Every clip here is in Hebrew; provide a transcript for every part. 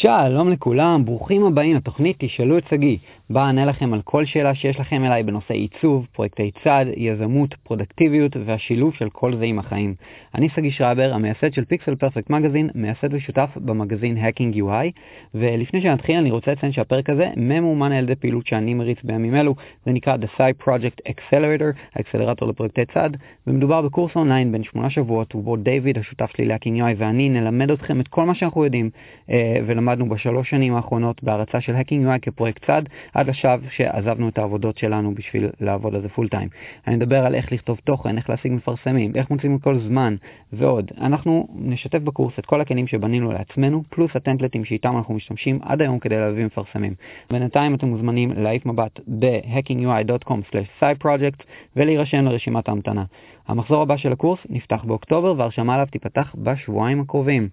שלום לכולם, ברוכים הבאים לתוכנית תשאלו את שגיא, בה אענה לכם על כל שאלה שיש לכם אליי בנושא עיצוב, פרויקטי צד, יזמות, פרודקטיביות והשילוב של כל זה עם החיים. אני שגיא שרייבר, המייסד של Pixel Perfect Magazine, מייסד ושותף במגזין Hacking UI, ולפני שנתחיל אני רוצה לציין שהפרק הזה ממומן על ידי פעילות שאני מריץ בימים אלו, זה נקרא The Side Project Accelerator, האקסלרטור לפרויקטי צד, ומדובר בקורס אונליין בן שמונה שבועות, ובו דיוויד, השותף שלי ל-Hacking UI ואני נלמד אתכם את כל מה שאנחנו יודעים, אה, ולמדנו בשלוש שנים האחרונות בהרצה של Hacking UI כפרויקט צד, עד עכשיו שעזבנו את העבודות שלנו בשביל לעבוד על זה פול טיים. אני מדבר על איך לכתוב תוכן, איך להשיג מפרסמים, איך מוצאים כל זמן ועוד. אנחנו נשתף בקורס את כל הכלים שבנינו לעצמנו, פלוס הטמפלטים שאיתם אנחנו משתמשים עד היום כדי להביא מפרסמים. בינתיים אתם מוזמנים להעיף מבט ב-hackingui.com/sciproject ולהירשם לרשימת ההמתנה. המחזור הבא של הקורס נפתח באוקטובר וההרשמה עליו תיפתח בשבועיים הקרובים.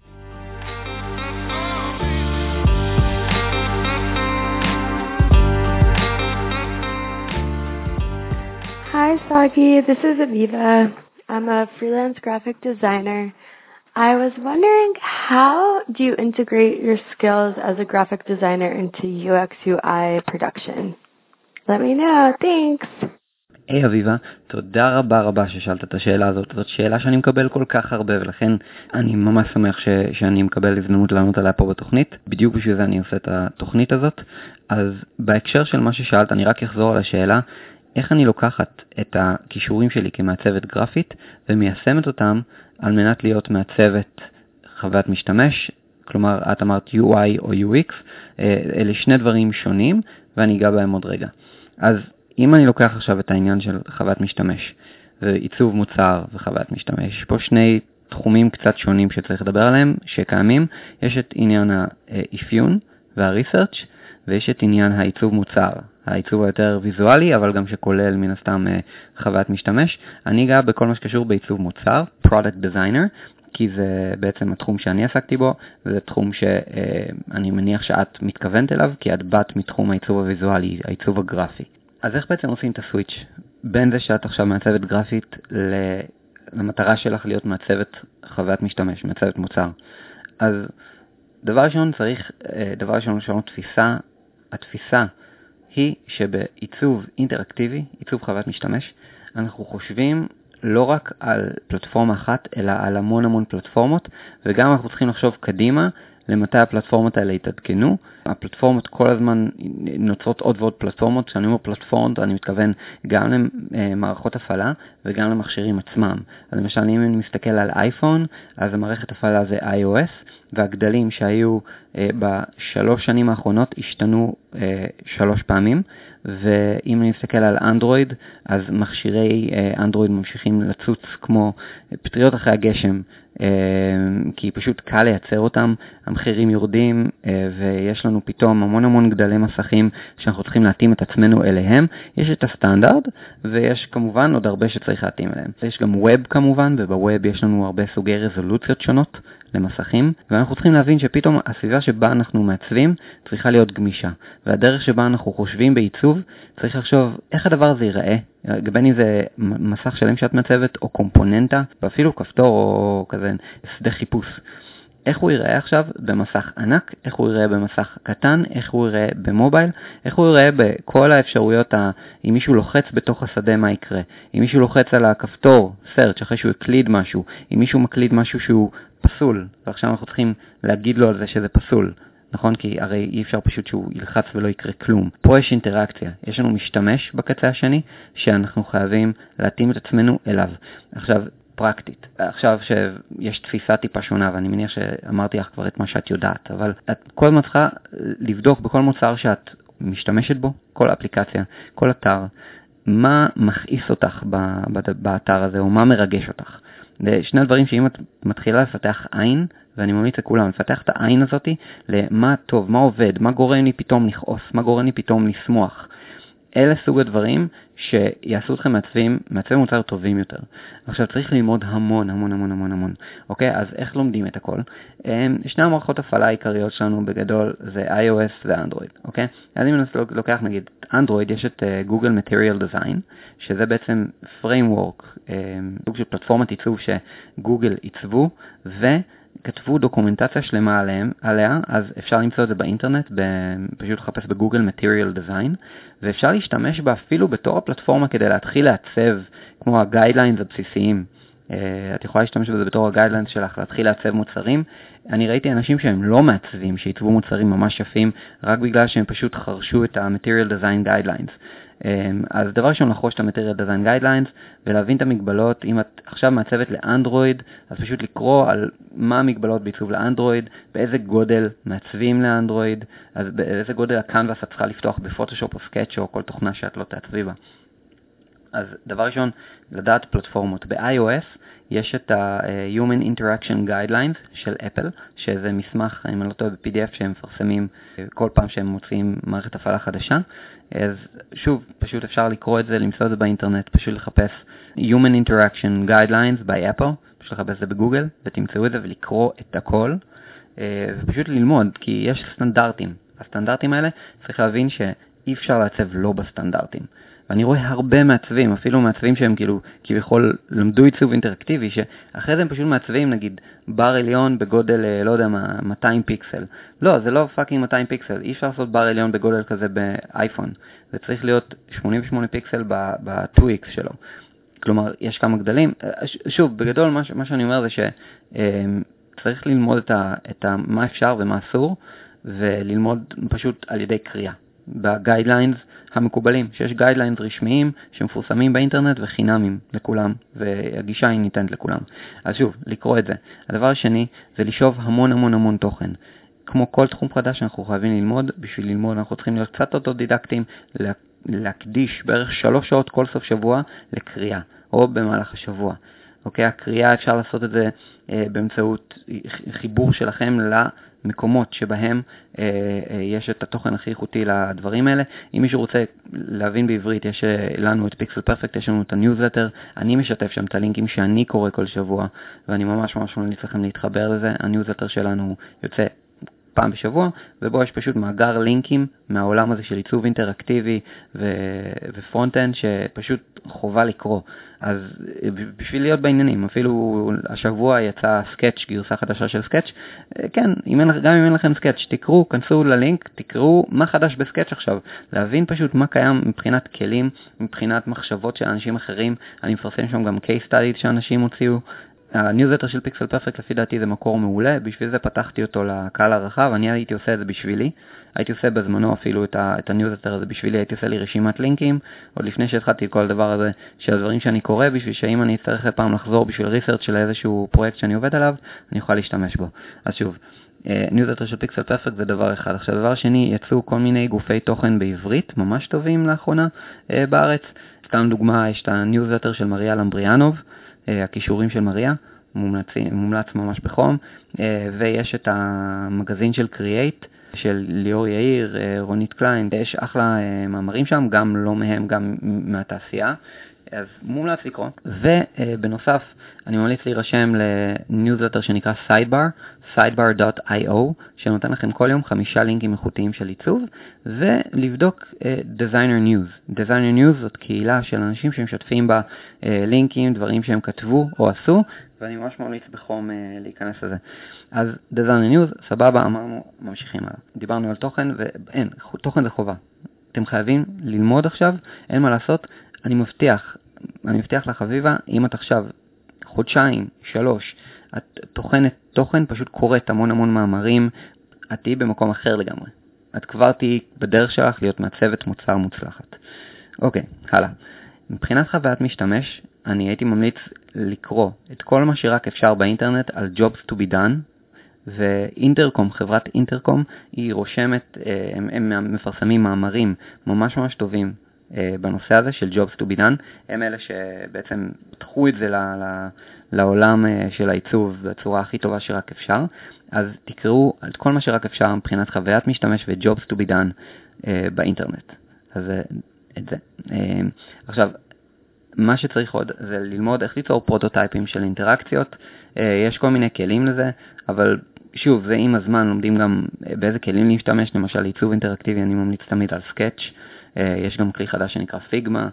Sagi. This is Aviva. I'm a freelance graphic designer. I was wondering how do you integrate your skills as a graphic designer into UX UI production? Let me know. Thanks. היי hey, אביבה, תודה רבה רבה ששאלת את השאלה הזאת. זאת שאלה שאני מקבל כל כך הרבה ולכן אני ממש שמח ש, שאני מקבל הזדמנות לענות עליה פה בתוכנית. בדיוק בשביל זה אני עושה את התוכנית הזאת. אז בהקשר של מה ששאלת אני רק אחזור על השאלה איך אני לוקחת את הכישורים שלי כמעצבת גרפית ומיישמת אותם על מנת להיות מעצבת חוויית משתמש, כלומר את אמרת UI או UX, אה, אלה שני דברים שונים ואני אגע בהם עוד רגע. אז אם אני לוקח עכשיו את העניין של חוויית משתמש ועיצוב מוצר וחוויית משתמש, יש פה שני תחומים קצת שונים שצריך לדבר עליהם, שקיימים, יש את עניין האפיון והריסרצ' ויש את עניין העיצוב מוצר, העיצוב היותר ויזואלי, אבל גם שכולל מן הסתם אה, חוויית משתמש. אני אגע בכל מה שקשור בעיצוב מוצר, Product Designer, כי זה בעצם התחום שאני עסקתי בו, וזה תחום שאני אה, מניח שאת מתכוונת אליו, כי את באת מתחום העיצוב הוויזואלי, העיצוב הגרפי. אז איך בעצם עושים את הסוויץ' בין זה שאת עכשיו מעצבת גרפית למטרה שלך להיות מעצבת חוויית משתמש, מעצבת מוצר? אז דבר ראשון צריך, אה, דבר ראשון לשנות תפיסה, התפיסה היא שבעיצוב אינטראקטיבי, עיצוב חוויית משתמש, אנחנו חושבים לא רק על פלטפורמה אחת, אלא על המון המון פלטפורמות, וגם אנחנו צריכים לחשוב קדימה למתי הפלטפורמות האלה יתעדכנו. הפלטפורמות כל הזמן נוצרות עוד ועוד פלטפורמות, כשאני אומר פלטפורמות אני מתכוון גם למערכות הפעלה וגם למכשירים עצמם. אז למשל אם אני מסתכל על אייפון, אז המערכת הפעלה זה iOS, והגדלים שהיו אה, בשלוש שנים האחרונות השתנו אה, שלוש פעמים, ואם אני מסתכל על אנדרואיד, אז מכשירי אה, אנדרואיד ממשיכים לצוץ כמו פטריות אחרי הגשם, כי פשוט קל לייצר אותם, המחירים יורדים ויש לנו פתאום המון המון גדלי מסכים שאנחנו צריכים להתאים את עצמנו אליהם. יש את הסטנדרט ויש כמובן עוד הרבה שצריך להתאים אליהם. יש גם ווב כמובן, ובווב יש לנו הרבה סוגי רזולוציות שונות למסכים, ואנחנו צריכים להבין שפתאום הסביבה שבה אנחנו מעצבים צריכה להיות גמישה, והדרך שבה אנחנו חושבים בעיצוב צריך לחשוב איך הדבר הזה ייראה, בין אם זה מסך שלם שאת מעצבת או קומפוננטה, ואפילו כפתור או כזה שדה חיפוש. איך הוא ייראה עכשיו במסך ענק, איך הוא ייראה במסך קטן, איך הוא ייראה במובייל, איך הוא ייראה בכל האפשרויות, ה... אם מישהו לוחץ בתוך השדה מה יקרה, אם מישהו לוחץ על הכפתור, search, אחרי שהוא הקליד משהו, אם מישהו מקליד משהו שהוא פסול, ועכשיו אנחנו צריכים להגיד לו על זה שזה פסול, נכון? כי הרי אי אפשר פשוט שהוא ילחץ ולא יקרה כלום. פה יש אינטראקציה, יש לנו משתמש בקצה השני, שאנחנו חייבים להתאים את עצמנו אליו. עכשיו, פרקטית. עכשיו שיש תפיסה טיפה שונה, ואני מניח שאמרתי לך כבר את מה שאת יודעת, אבל את כל הזמן צריכה לבדוק בכל מוצר שאת משתמשת בו, כל אפליקציה, כל אתר, מה מכעיס אותך באתר הזה, או מה מרגש אותך. זה שני דברים שאם את מתחילה לפתח עין, ואני ממליץ לכולם לפתח את העין הזאתי למה טוב, מה עובד, מה גורם לי פתאום לכעוס, מה גורם לי פתאום לשמוח. אלה סוג הדברים שיעשו אתכם מעצבים, מעצבי מוצר טובים יותר. עכשיו צריך ללמוד המון המון המון המון המון, אוקיי? אז איך לומדים את הכל? אמ, שני המערכות הפעלה העיקריות שלנו בגדול זה iOS ואנדרואיד, אוקיי? אז אם אני לוקח נגיד אנדרואיד יש את גוגל uh, Material Design, שזה בעצם framework, um, סוג של פלטפורמת עיצוב שגוגל עיצבו, ו... כתבו דוקומנטציה שלמה עליהם, עליה, אז אפשר למצוא את זה באינטרנט, פשוט לחפש בגוגל Material Design, ואפשר להשתמש בה אפילו בתור הפלטפורמה כדי להתחיל לעצב, כמו ה-guidelines הבסיסיים. אה, את יכולה להשתמש בזה בתור ה-guidelines שלך, להתחיל לעצב מוצרים. אני ראיתי אנשים שהם לא מעצבים, שעיצבו מוצרים ממש יפים, רק בגלל שהם פשוט חרשו את ה-Material Design Guidelines. אמ, אז דבר ראשון לחרוש את ה-Material Design Guidelines ולהבין את המגבלות, אם את עכשיו מעצבת לאנדרואיד, אז פשוט לקרוא על מה המגבלות בעיצוב לאנדרואיד, באיזה גודל מעצבים לאנדרואיד, אז באיזה גודל הקנבס את צריכה לפתוח בפוטושופ או Sketch או כל תוכנה שאת לא תעצבי בה. אז דבר ראשון, לדעת פלטפורמות. ב-iOS יש את ה-Human Interaction Guidelines של אפל, שזה מסמך, אם אני לא טועה, ב-PDF שהם מפרסמים אה, כל פעם שהם מוצאים מערכת הפעלה חדשה. אז שוב, פשוט אפשר לקרוא את זה, למצוא את זה באינטרנט, פשוט לחפש Human Interaction Guidelines by Apple, פשוט לחפש את זה בגוגל, ותמצאו את זה ולקרוא את הכל, אה, ופשוט ללמוד, כי יש סטנדרטים. הסטנדרטים האלה, צריך להבין שאי אפשר לעצב לא בסטנדרטים. ואני רואה הרבה מעצבים, אפילו מעצבים שהם כאילו כביכול למדו עיצוב אינטראקטיבי, שאחרי זה הם פשוט מעצבים נגיד בר עליון בגודל, אה, לא יודע מה, 200 פיקסל. לא, זה לא fucking 200 פיקסל, אי אפשר לעשות בר עליון בגודל כזה באייפון. זה צריך להיות 88 פיקסל ב-2x שלו. כלומר, יש כמה גדלים. אה, שוב, בגדול מה, מה שאני אומר זה שצריך ללמוד את, ה, את ה, מה אפשר ומה אסור, וללמוד פשוט על ידי קריאה. ב guidelines המקובלים, שיש guidelines רשמיים שמפורסמים באינטרנט וחינמים לכולם, והגישה היא ניתנת לכולם. אז שוב, לקרוא את זה. הדבר השני זה לשאוב המון המון המון תוכן. כמו כל תחום חדש שאנחנו חייבים ללמוד, בשביל ללמוד אנחנו צריכים להיות קצת אוטודידקטים, להקדיש בערך שלוש שעות כל סוף שבוע לקריאה, או במהלך השבוע. אוקיי? הקריאה אפשר לעשות את זה באמצעות חיבור שלכם למקומות שבהם אה, אה, יש את התוכן הכי איכותי לדברים האלה. אם מישהו רוצה להבין בעברית, יש אה, לנו את Pixel Perfect, יש לנו את הניוזלטר, אני משתף שם את הלינקים שאני קורא כל שבוע, ואני ממש ממש ממליץ לכם להתחבר לזה. הניוזלטר שלנו יוצא פעם בשבוע, ובו יש פשוט מאגר לינקים מהעולם הזה של עיצוב אינטראקטיבי ו front-end שפשוט חובה לקרוא. אז בשביל להיות בעניינים, אפילו השבוע יצא Sketch, גרסה חדשה של Sketch, כן, אם אין, גם אם אין לכם Sketch, תקראו, כנסו ללינק, תקראו מה חדש ב Sketch עכשיו, להבין פשוט מה קיים מבחינת כלים, מבחינת מחשבות של אנשים אחרים, אני מפרסם שם גם case studies שאנשים הוציאו, הניוזלטר של Pixel Perfect לפי דעתי זה מקור מעולה, בשביל זה פתחתי אותו לקהל הרחב, אני הייתי עושה את זה בשבילי, הייתי עושה בזמנו אפילו את, את הניוזלטר הזה בשבילי, הייתי עושה לי רשימת לינקים, עוד לפני שהתחלתי כל הדבר הזה של הדברים שאני קורא, בשביל שאם אני אצטרך פעם לחזור בשביל research של איזשהו פרויקט שאני עובד עליו, אני אוכל להשתמש בו. אז שוב, ניוזלטר אה, של Pixel Perfect זה דבר אחד. עכשיו דבר שני, יצאו כל מיני גופי תוכן בעברית ממש טובים לאחרונה אה, בארץ. סתם דוגמה, יש את הניוזלטר של מריה למבריאנוב, הכישורים של מריה, מומלץ, מומלץ ממש בחום, אה, ויש את המגזין של Create של ליאור יאיר, אה, רונית קליין, יש אחלה מאמרים שם, גם לא מהם, גם מהתעשייה. אז מומלץ לקרוא. ובנוסף, אני ממליץ להירשם לניוזלטר שנקרא Sidebar, sidebar.io, שנותן לכם כל יום חמישה לינקים איכותיים של עיצוב, ולבדוק אה, Designer News. Designer News זאת קהילה של אנשים שמשתפים בה אה, לינקים, דברים שהם כתבו או עשו, ואני ממש ממליץ בחום אה, להיכנס לזה. אז Designer News, סבבה, אמרנו, ממשיכים הלאה. דיברנו על תוכן, ואין, תוכן זה חובה. אתם חייבים ללמוד עכשיו, אין מה לעשות, אני מבטיח, אני מבטיח לך, אביבה, אם את עכשיו חודשיים, שלוש, את טוחנת תוכן, פשוט קוראת המון המון מאמרים, את תהיי במקום אחר לגמרי. את כבר תהיי בדרך שלך להיות מעצבת מוצר מוצלחת. אוקיי, הלאה. מבחינת חוויית משתמש, אני הייתי ממליץ לקרוא את כל מה שרק אפשר באינטרנט על Jobs to be done, ואינטרקום, חברת אינטרקום, היא רושמת, אה, הם, הם מפרסמים מאמרים ממש ממש טובים בנושא הזה של Jobs to be done, הם אלה שבעצם פתחו את זה לעולם אה, של העיצוב בצורה הכי טובה שרק אפשר, אז תקראו על כל מה שרק אפשר מבחינת חוויית משתמש ו-Jobs to be done אה, באינטרנט. אז את זה. עכשיו, מה שצריך עוד זה ללמוד איך ליצור prototype ים של אינטראקציות, יש כל מיני כלים לזה, אבל שוב, זה עם הזמן לומדים גם באיזה כלים להשתמש, למשל עיצוב אינטראקטיבי אני ממליץ תמיד על Sketch, אה, יש גם כלי חדש שנקרא Figma,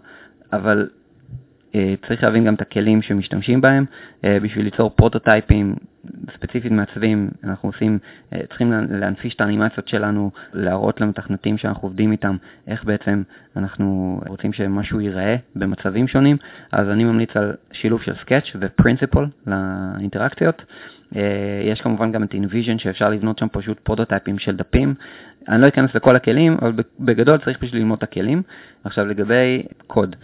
אבל צריך להבין גם את הכלים שמשתמשים בהם בשביל ליצור prototype ים ספציפית מעצבים, אנחנו עושים, צריכים להנפיש את האנימציות שלנו, להראות למתכנתים שאנחנו עובדים איתם, איך בעצם אנחנו רוצים שמשהו ייראה במצבים שונים, אז אני ממליץ על שילוב של Sketch ו Principle לאינטראקציות. יש כמובן גם את InVision שאפשר לבנות שם פשוט prototype ים של דפים. אני לא אכנס לכל הכלים, אבל בגדול צריך פשוט ללמוד את הכלים. עכשיו לגבי קוד,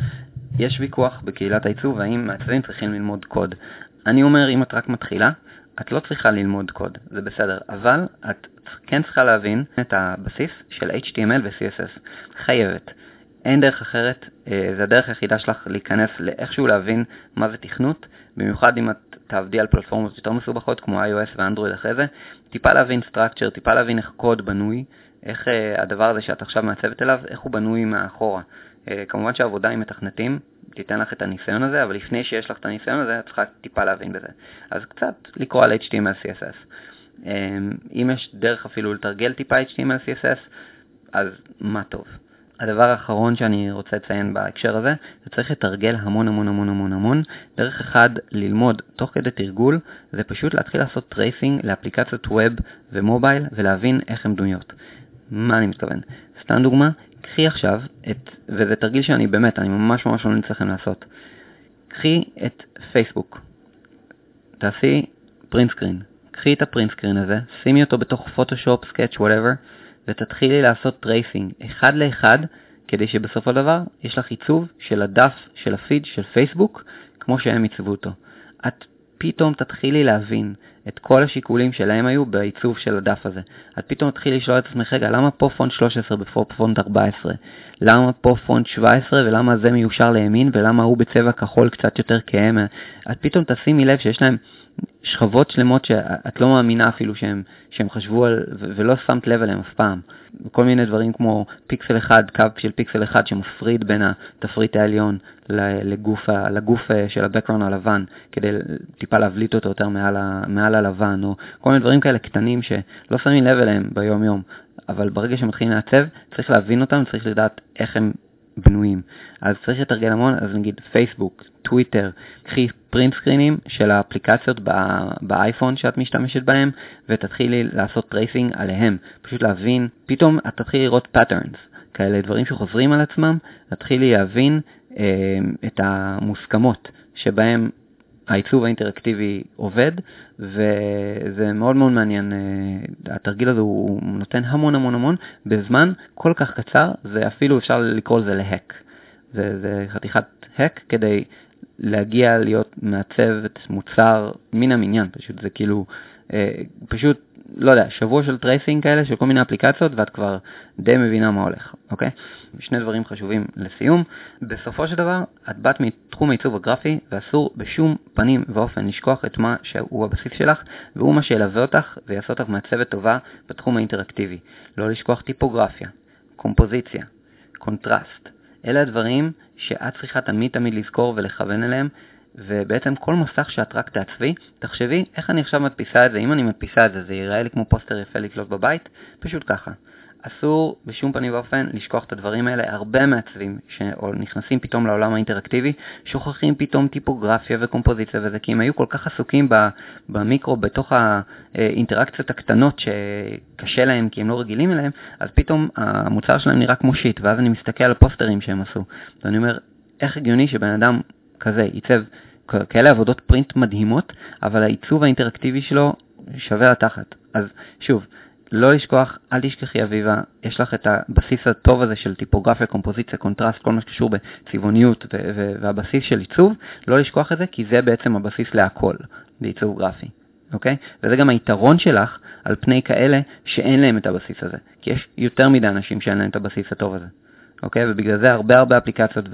יש ויכוח בקהילת העיצוב האם מעצבים צריכים ללמוד קוד. אני אומר, אם את רק מתחילה, את לא צריכה ללמוד קוד, זה בסדר, אבל את כן צריכה להבין את הבסיס של HTML ו-CSS. חייבת. אין דרך אחרת, אה, זה הדרך היחידה שלך להיכנס לאיכשהו להבין מה זה תכנות, במיוחד אם את תעבדי על פלטפורמות יותר מסובכות כמו iOS ואנדרואיד אחרי זה, טיפה להבין structure, טיפה להבין איך קוד בנוי, איך uh, הדבר הזה שאת עכשיו מעצבת אליו, איך הוא בנוי מאחורה. Uh, כמובן שהעבודה עם מתכנתים תיתן לך את הניסיון הזה, אבל לפני שיש לך את הניסיון הזה, את צריכה טיפה להבין בזה. אז קצת לקרוא על HTML CSS. אמ, אם יש דרך אפילו לתרגל טיפה HTML CSS, אז מה טוב. הדבר האחרון שאני רוצה לציין בהקשר הזה, זה צריך לתרגל המון המון המון המון המון. דרך אחד ללמוד תוך כדי תרגול, זה פשוט להתחיל לעשות tracing לאפליקציות web ו mobile ולהבין איך הן בנויות. מה אני מתכוון? סתם דוגמה, קחי עכשיו את, וזה תרגיל שאני באמת, אני ממש ממש לא נצטרך לעשות. קחי את פייסבוק, תעשי print screen, קחי את ה print screen הזה, שימי אותו בתוך Photoshop, Sketch, whatever, ותתחילי לעשות tracing אחד לאחד, כדי שבסופו של דבר יש לך עיצוב של הדף של הפיד של פייסבוק, כמו שהם עיצבו אותו. את פתאום תתחילי להבין את כל השיקולים שלהם היו בעיצוב של הדף הזה. את פתאום תתחילי לשאול את עצמך, רגע, למה פה פונט 13 ופה פונט 14? למה פה פונט 17 ולמה זה מיושר לימין ולמה הוא בצבע כחול קצת יותר כהם? את פתאום תשימי לב שיש להם שכבות שלמות שאת לא מאמינה אפילו שהם, שהם חשבו על, ולא שמת לב אליהם אף פעם. כל מיני דברים כמו פיקסל אחד, קו של פיקסל אחד שמפריד בין התפריט העליון לגוף, לגוף אה, של ה-background הלבן, כדי טיפה להבליט אותו יותר מעל, מעל הלבן, או כל מיני דברים כאלה קטנים שלא שמים לב אליהם ביום יום, אבל ברגע שמתחילים לעצב, צריך להבין אותם, צריך לדעת איך הם בנויים. אז צריך לתרגל המון, אז נגיד פייסבוק, טוויטר, קחי print screen ים של האפליקציות באייפון שאת משתמשת בהם, ותתחילי לעשות tracing עליהם. פשוט להבין, פתאום את תתחילי לראות patterns, כאלה דברים שחוזרים על עצמם, תתחילי להבין אה, את המוסכמות שבהם העיצוב האינטראקטיבי עובד, וזה מאוד מאוד מעניין. אה, התרגיל הזה הוא נותן המון המון המון בזמן כל כך קצר, ואפילו אפשר לקרוא לזה ל hack. זה, זה חתיכת hack כדי להגיע להיות מעצבת מוצר מן המניין, פשוט זה כאילו, אה, פשוט לא יודע, שבוע של tracing כאלה של כל מיני אפליקציות ואת כבר די מבינה מה הולך, אוקיי? שני דברים חשובים לסיום. בסופו של דבר, את באת מתחום העיצוב הגרפי ואסור בשום פנים ואופן לשכוח את מה שהוא הבסיס שלך והוא מה שילווה אותך ויעשה אותך מעצבת טובה בתחום האינטראקטיבי. לא לשכוח טיפוגרפיה, קומפוזיציה, קונטרסט. אלה הדברים שאת צריכה תמיד תמיד לזכור ולכוון אליהם ובעצם כל מסך שאת רק תעצבי, תחשבי איך אני עכשיו מדפיסה את זה, אם אני מדפיסה את זה, זה ייראה לי כמו פוסטר יפה לתלות בבית, פשוט ככה. אסור בשום פנים ואופן לשכוח את הדברים האלה. הרבה מעצבים שנכנסים פתאום לעולם האינטראקטיבי, שוכחים פתאום טיפוגרפיה וקומפוזיציה וזה, כי הם היו כל כך עסוקים במיקרו, בתוך האינטראקציות הקטנות שקשה להם כי הם לא רגילים אליהם, אז פתאום המוצר שלהם נראה כמו shit, ואז אני מסתכל על הפוסטרים שהם עשו. ואני אומר, איך הגיוני שבן אדם כזה יעצב כאלה עבודות print מדהימות, אבל העיצוב האינטראקטיבי שלו שווה לתחת. אז שוב, לא לשכוח, אל תשכחי אביבה, יש לך את הבסיס הטוב הזה של טיפוגרפיה, קומפוזיציה, קונטרסט, כל מה שקשור בצבעוניות והבסיס של עיצוב, לא לשכוח את זה, כי זה בעצם הבסיס להכל בעיצוב גרפי, אוקיי? וזה גם היתרון שלך על פני כאלה שאין להם את הבסיס הזה, כי יש יותר מדי אנשים שאין להם את הבסיס הטוב הזה. אוקיי? ובגלל זה הרבה הרבה אפליקציות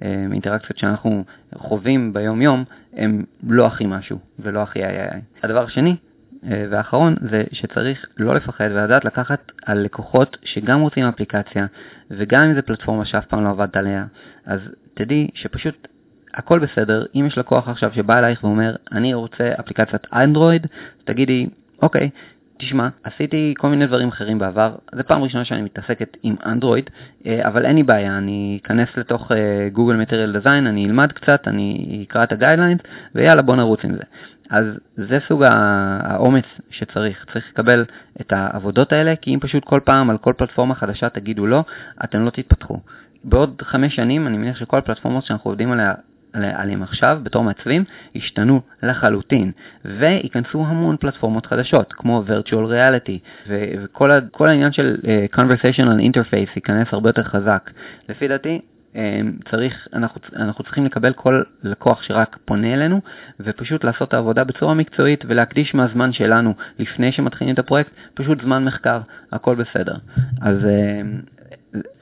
ואינטראקציות שאנחנו חווים ביום יום הם לא הכי משהו ולא הכי איי איי. הדבר השני אה, והאחרון זה שצריך לא לפחד ולדעת לקחת על לקוחות שגם רוצים אפליקציה וגם אם זו פלטפורמה שאף פעם לא עבדת עליה, אז תדעי שפשוט הכל בסדר, אם יש לקוח עכשיו שבא אלייך ואומר אני רוצה אפליקציית אנדרואיד, תגידי אוקיי, תשמע, עשיתי כל מיני דברים אחרים בעבר, זו פעם ראשונה שאני מתעסקת עם אנדרואיד, אבל אין לי בעיה, אני אכנס לתוך גוגל מטריאל דיזיין, אני אלמד קצת, אני אקרא את הגיידליינס, ויאללה בוא נרוץ עם זה. אז זה סוג האומץ שצריך, צריך לקבל את העבודות האלה, כי אם פשוט כל פעם על כל פלטפורמה חדשה תגידו לא, אתם לא תתפתחו. בעוד חמש שנים אני מניח שכל הפלטפורמות שאנחנו עובדים עליה עליהם עכשיו בתור מעצבים השתנו לחלוטין וייכנסו המון פלטפורמות חדשות כמו virtual reality וכל העניין של uh, conversational interface ייכנס הרבה יותר חזק. לפי דעתי אמ, צריך, אנחנו, אנחנו צריכים לקבל כל לקוח שרק פונה אלינו ופשוט לעשות את העבודה בצורה מקצועית ולהקדיש מהזמן שלנו לפני שמתחילים את הפרויקט, פשוט זמן מחקר, הכל בסדר. אז אמ,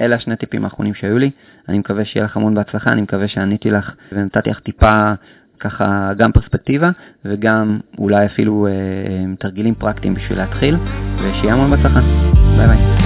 אלה השני טיפים האחרונים שהיו לי, אני מקווה שיהיה לך המון בהצלחה, אני מקווה שעניתי לך ונתתי לך טיפה ככה גם פרספקטיבה וגם אולי אפילו אה, תרגילים פרקטיים בשביל להתחיל ושיהיה המון בהצלחה. ביי ביי.